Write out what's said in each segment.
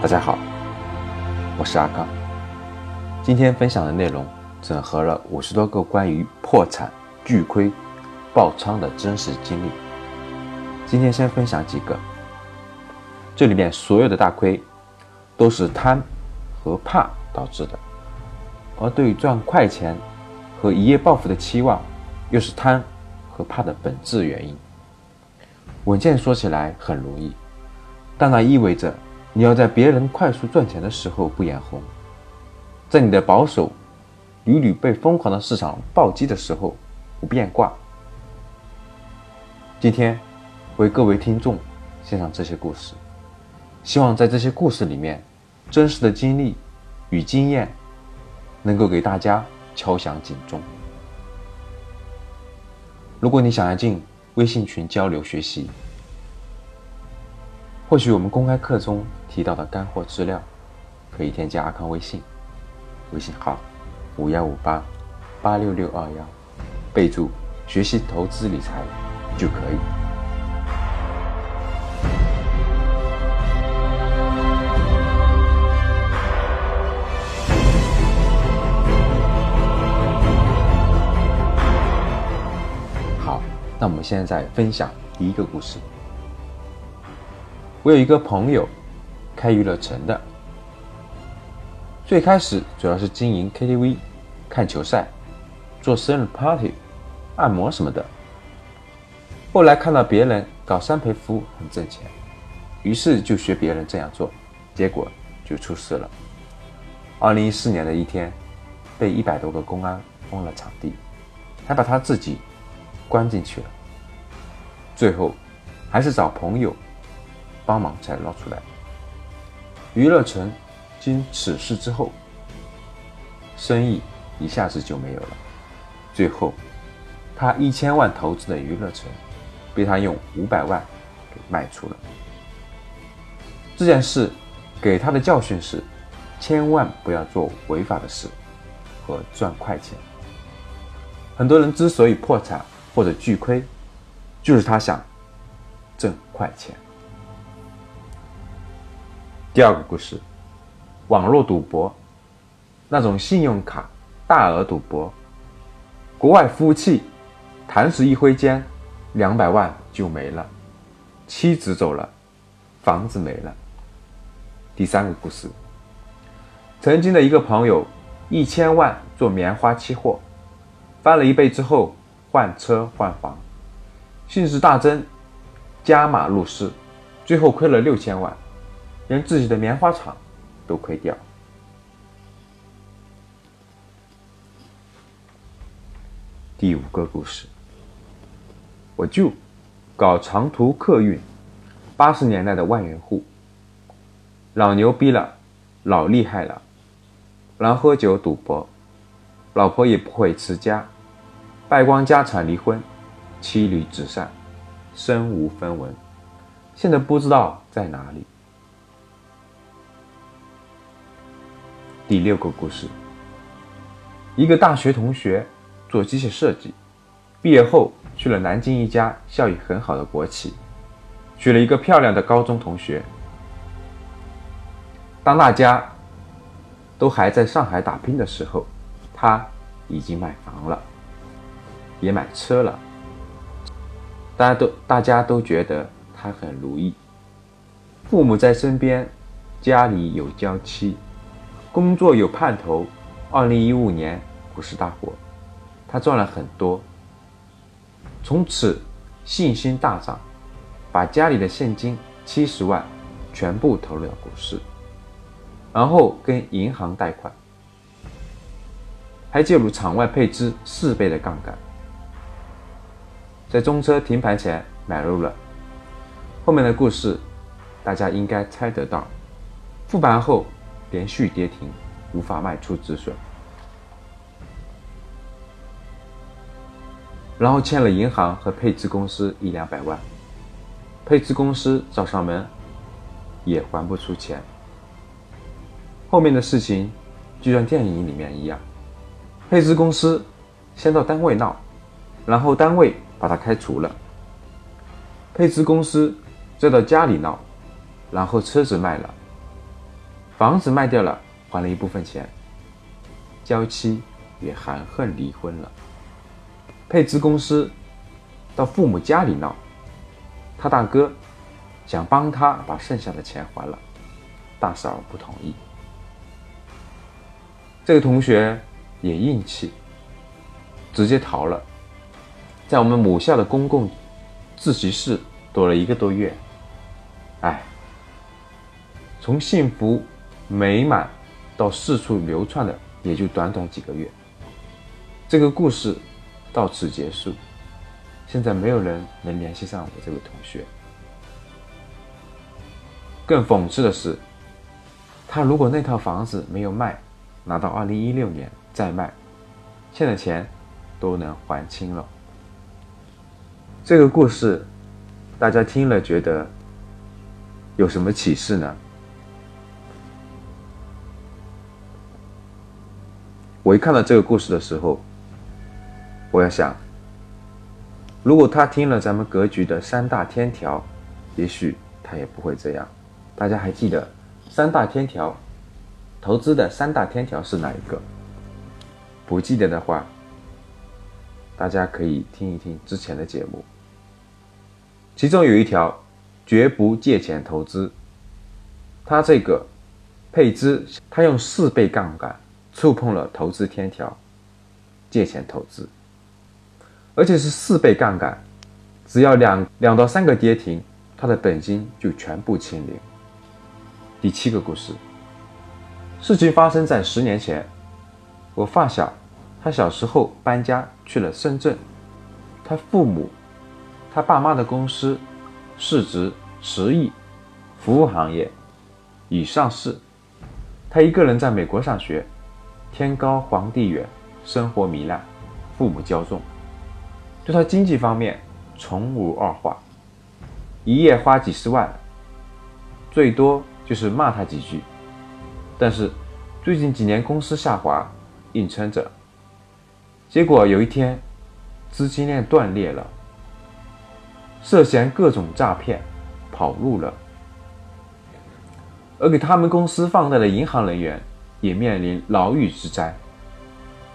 大家好，我是阿康。今天分享的内容整合了五十多个关于破产、巨亏、爆仓的真实经历。今天先分享几个。这里面所有的大亏都是贪和怕导致的，而对于赚快钱和一夜暴富的期望，又是贪和怕的本质原因。稳健说起来很容易，但那意味着。你要在别人快速赚钱的时候不眼红，在你的保守屡屡被疯狂的市场暴击的时候不变卦。今天为各位听众献上这些故事，希望在这些故事里面，真实的经历与经验能够给大家敲响警钟。如果你想要进微信群交流学习，或许我们公开课中。提到的干货资料，可以添加阿康微信，微信号五幺五八八六六二幺，备注学习投资理财就可以。好，那我们现在分享第一个故事。我有一个朋友。开娱乐城的，最开始主要是经营 KTV、看球赛、做生日 party、按摩什么的。后来看到别人搞三陪服务很挣钱，于是就学别人这样做，结果就出事了。二零一四年的一天，被一百多个公安封了场地，还把他自己关进去了。最后还是找朋友帮忙才捞出来。娱乐城经此事之后，生意一下子就没有了。最后，他一千万投资的娱乐城，被他用五百万给卖出了。这件事给他的教训是：千万不要做违法的事和赚快钱。很多人之所以破产或者巨亏，就是他想挣快钱。第二个故事，网络赌博，那种信用卡大额赌博，国外服务器，弹指一挥间，两百万就没了，妻子走了，房子没了。第三个故事，曾经的一个朋友，一千万做棉花期货，翻了一倍之后换车换房，兴致大增，加码入市，最后亏了六千万。连自己的棉花厂都亏掉。第五个故事，我舅搞长途客运，八十年代的万元户，老牛逼了，老厉害了，然后喝酒赌博，老婆也不会持家，败光家产离婚，妻离子散，身无分文，现在不知道在哪里。第六个故事，一个大学同学做机械设计，毕业后去了南京一家效益很好的国企，娶了一个漂亮的高中同学。当大家都还在上海打拼的时候，他已经买房了，也买车了。大家都大家都觉得他很如意，父母在身边，家里有娇妻。工作有盼头，二零一五年股市大火，他赚了很多，从此信心大涨，把家里的现金七十万全部投入了股市，然后跟银行贷款，还借入场外配资四倍的杠杆，在中车停盘前买入了，后面的故事大家应该猜得到，复盘后。连续跌停，无法卖出止损，然后欠了银行和配资公司一两百万，配资公司找上门，也还不出钱。后面的事情就像电影里面一样，配资公司先到单位闹，然后单位把他开除了，配资公司再到家里闹，然后车子卖了。房子卖掉了，还了一部分钱，娇妻也含恨离婚了。配资公司到父母家里闹，他大哥想帮他把剩下的钱还了，大嫂不同意。这个同学也硬气，直接逃了，在我们母校的公共自习室躲了一个多月。哎，从幸福美满到四处流窜的，也就短短几个月。这个故事到此结束。现在没有人能联系上我这位同学。更讽刺的是，他如果那套房子没有卖，拿到二零一六年再卖，欠的钱都能还清了。这个故事，大家听了觉得有什么启示呢？我一看到这个故事的时候，我要想，如果他听了咱们格局的三大天条，也许他也不会这样。大家还记得三大天条？投资的三大天条是哪一个？不记得的话，大家可以听一听之前的节目。其中有一条，绝不借钱投资。他这个配资，他用四倍杠杆触碰了投资天条，借钱投资，而且是四倍杠杆，只要两两到三个跌停，他的本金就全部清零。第七个故事。事情发生在十年前，我发小，他小时候搬家去了深圳，他父母，他爸妈的公司，市值十亿，服务行业，已上市，他一个人在美国上学，天高皇帝远，生活糜烂，父母骄纵，对他经济方面从无二话，一夜花几十万，最多就是骂他几句。但是，最近几年公司下滑，硬撑着。结果有一天，资金链断裂了，涉嫌各种诈骗，跑路了。而给他们公司放贷的银行人员也面临牢狱之灾，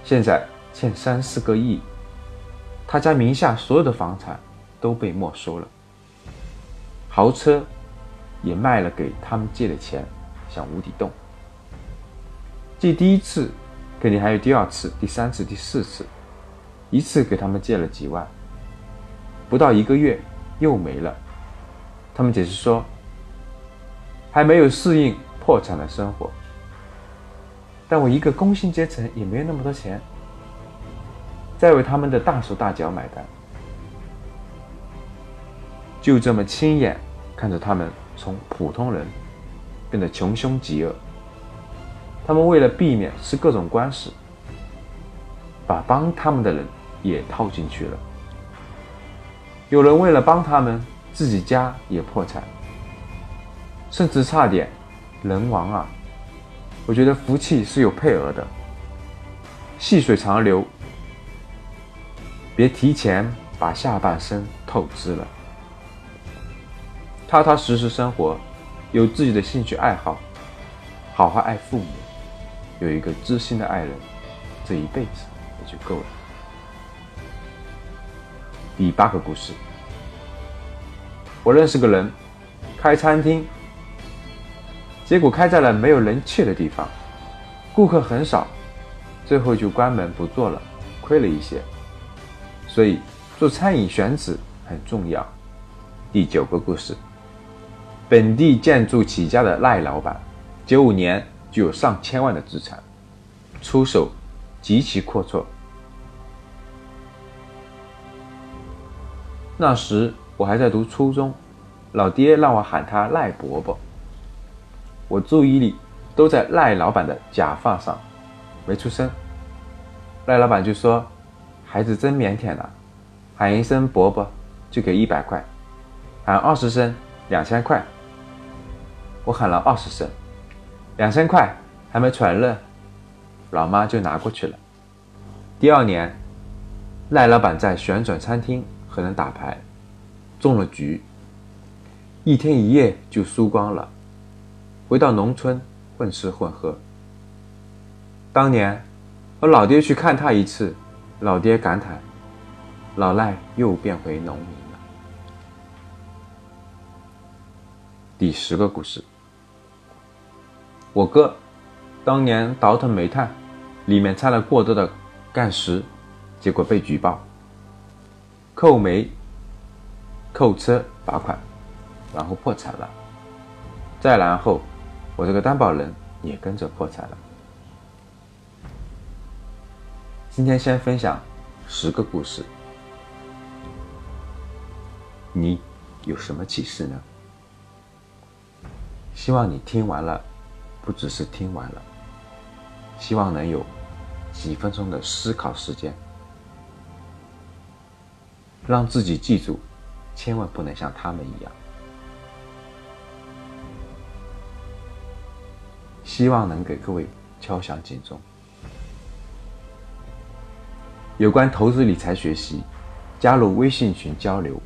现在欠三四个亿，他家名下所有的房产都被没收了，豪车也卖了给他们借的钱，像无底洞。借第一次，肯定还有第二次、第三次、第四次，一次给他们借了几万，不到一个月又没了。他们解释说，还没有适应破产的生活。但我一个工薪阶层也没有那么多钱，再为他们的大手大脚买单，就这么亲眼看着他们从普通人变得穷凶极恶。他们为了避免吃各种官司，把帮他们的人也套进去了。有人为了帮他们，自己家也破产，甚至差点人亡啊！我觉得福气是有配额的，细水长流，别提前把下半生透支了。踏踏实实生活，有自己的兴趣爱好，好好爱父母。有一个知心的爱人，这一辈子也就够了。第八个故事，我认识个人，开餐厅，结果开在了没有人去的地方，顾客很少，最后就关门不做了，亏了一些。所以做餐饮选址很重要。第九个故事，本地建筑起家的赖老板，九五年。就有上千万的资产，出手极其阔绰。那时我还在读初中，老爹让我喊他赖伯伯。我注意力都在赖老板的假发上，没出声。赖老板就说：“孩子真腼腆呐，喊一声伯伯就给一百块，喊二十声两千块。”我喊了二十声。两千块还没喘热，老妈就拿过去了。第二年，赖老板在旋转餐厅和人打牌，中了局，一天一夜就输光了。回到农村，混吃混喝。当年我老爹去看他一次，老爹感叹：“老赖又变回农民了。”第十个故事，我哥当年倒腾煤炭，里面掺了过多的干石，结果被举报，扣煤、扣车罚款，然后破产了。再然后，我这个担保人也跟着破产了。今天先分享十个故事，你有什么启示呢？希望你听完了，不只是听完了，希望能有几分钟的思考时间，让自己记住，千万不能像他们一样。希望能给各位敲响警钟。有关投资理财学习，加入微信群交流，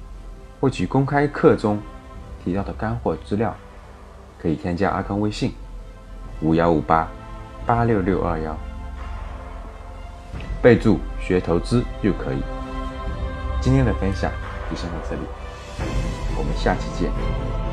获取公开课中提到的干货资料，可以添加阿康微信：五幺五八八六六二幺，备注学投资就可以。今天的分享就先到这里，我们下期见。